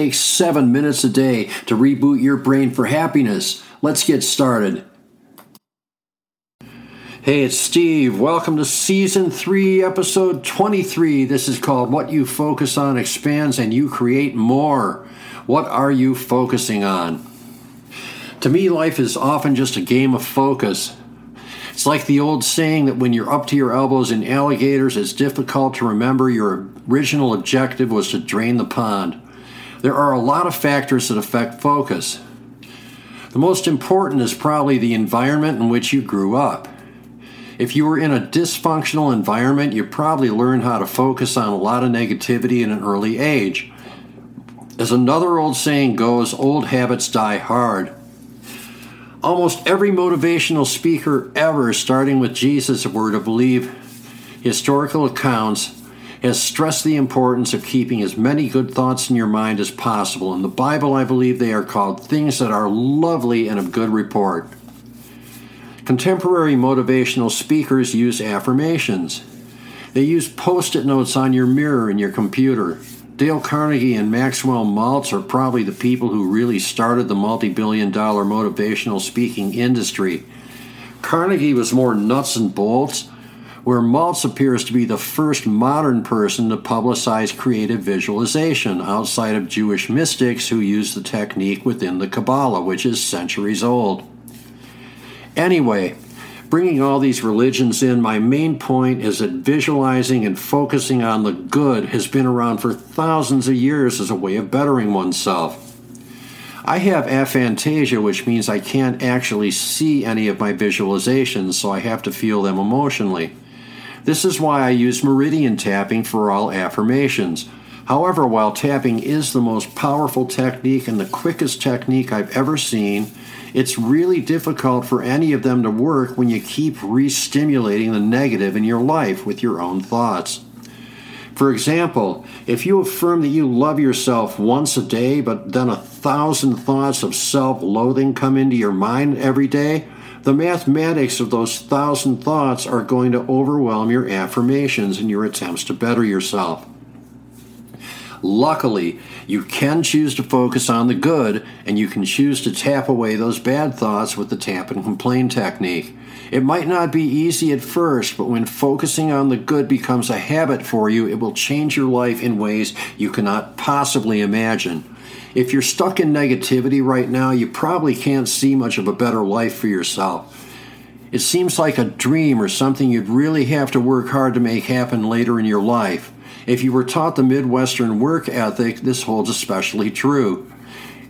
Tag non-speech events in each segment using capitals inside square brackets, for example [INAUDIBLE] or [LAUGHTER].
takes seven minutes a day to reboot your brain for happiness. Let's get started. Hey, it's Steve. Welcome to Season 3, Episode 23. This is called What You Focus On Expands and You Create More. What are you focusing on? To me, life is often just a game of focus. It's like the old saying that when you're up to your elbows in alligators, it's difficult to remember your original objective was to drain the pond. There are a lot of factors that affect focus. The most important is probably the environment in which you grew up. If you were in a dysfunctional environment, you probably learned how to focus on a lot of negativity in an early age. As another old saying goes, old habits die hard. Almost every motivational speaker ever, starting with Jesus, we're to believe historical accounts, has stressed the importance of keeping as many good thoughts in your mind as possible. In the Bible, I believe they are called things that are lovely and of good report. Contemporary motivational speakers use affirmations. They use post it notes on your mirror in your computer. Dale Carnegie and Maxwell Maltz are probably the people who really started the multi billion dollar motivational speaking industry. Carnegie was more nuts and bolts where Maltz appears to be the first modern person to publicize creative visualization outside of Jewish mystics who use the technique within the Kabbalah, which is centuries old. Anyway, bringing all these religions in, my main point is that visualizing and focusing on the good has been around for thousands of years as a way of bettering oneself. I have aphantasia, which means I can't actually see any of my visualizations, so I have to feel them emotionally. This is why I use meridian tapping for all affirmations. However, while tapping is the most powerful technique and the quickest technique I've ever seen, it's really difficult for any of them to work when you keep re stimulating the negative in your life with your own thoughts. For example, if you affirm that you love yourself once a day, but then a thousand thoughts of self loathing come into your mind every day, the mathematics of those thousand thoughts are going to overwhelm your affirmations and your attempts to better yourself. Luckily, you can choose to focus on the good, and you can choose to tap away those bad thoughts with the tap and complain technique. It might not be easy at first, but when focusing on the good becomes a habit for you, it will change your life in ways you cannot possibly imagine. If you're stuck in negativity right now, you probably can't see much of a better life for yourself. It seems like a dream or something you'd really have to work hard to make happen later in your life. If you were taught the Midwestern work ethic, this holds especially true.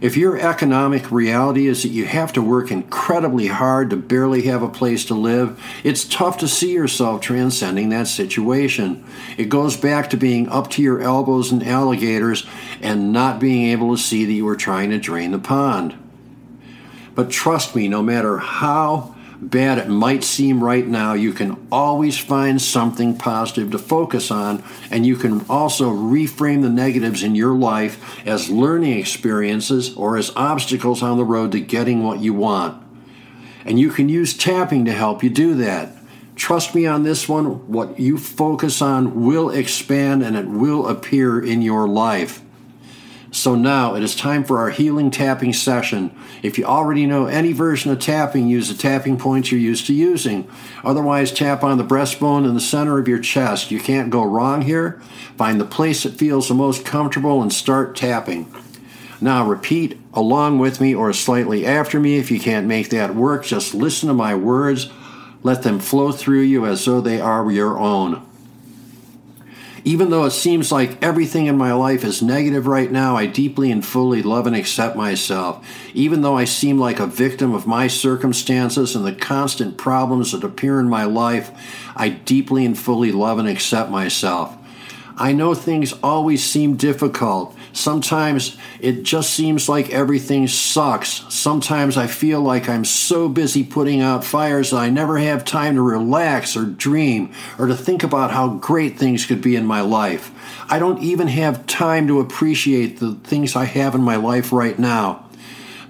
If your economic reality is that you have to work incredibly hard to barely have a place to live, it's tough to see yourself transcending that situation. It goes back to being up to your elbows in alligators and not being able to see that you were trying to drain the pond. But trust me, no matter how bad it might seem right now, you can always find something positive to focus on, and you can also reframe the negatives in your life as learning experiences or as obstacles on the road to getting what you want. And you can use tapping to help you do that. Trust me on this one, what you focus on will expand and it will appear in your life. So now it is time for our healing tapping session. If you already know any version of tapping, use the tapping points you're used to using. Otherwise, tap on the breastbone in the center of your chest. You can't go wrong here. Find the place that feels the most comfortable and start tapping. Now repeat along with me or slightly after me. If you can't make that work, just listen to my words. Let them flow through you as though they are your own. Even though it seems like everything in my life is negative right now, I deeply and fully love and accept myself. Even though I seem like a victim of my circumstances and the constant problems that appear in my life, I deeply and fully love and accept myself. I know things always seem difficult, Sometimes it just seems like everything sucks. Sometimes I feel like I'm so busy putting out fires that I never have time to relax or dream or to think about how great things could be in my life. I don't even have time to appreciate the things I have in my life right now.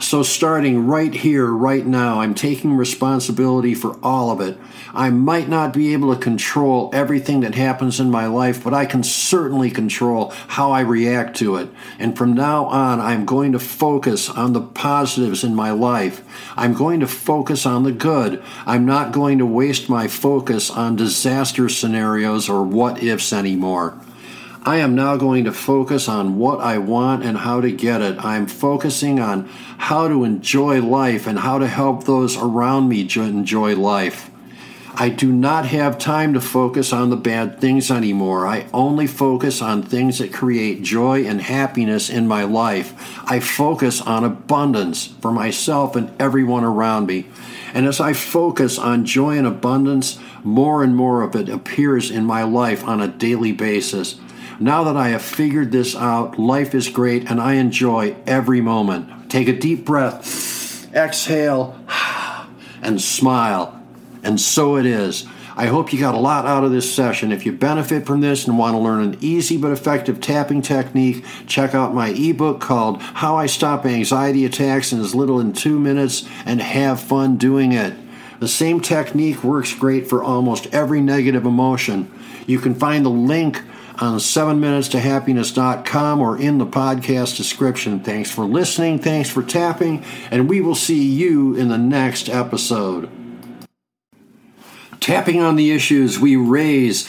So, starting right here, right now, I'm taking responsibility for all of it. I might not be able to control everything that happens in my life, but I can certainly control how I react to it. And from now on, I'm going to focus on the positives in my life. I'm going to focus on the good. I'm not going to waste my focus on disaster scenarios or what ifs anymore. I am now going to focus on what I want and how to get it. I'm focusing on how to enjoy life and how to help those around me enjoy life. I do not have time to focus on the bad things anymore. I only focus on things that create joy and happiness in my life. I focus on abundance for myself and everyone around me. And as I focus on joy and abundance, more and more of it appears in my life on a daily basis. Now that I have figured this out, life is great and I enjoy every moment. Take a deep breath, exhale, [SIGHS] and smile. And so it is. I hope you got a lot out of this session. If you benefit from this and want to learn an easy but effective tapping technique, check out my ebook called How I Stop Anxiety Attacks in as little as two minutes and have fun doing it. The same technique works great for almost every negative emotion. You can find the link Uh, on 7minutestohappiness.com or in the podcast description. Thanks for listening. Thanks for tapping. And we will see you in the next episode. Tapping on the issues we raise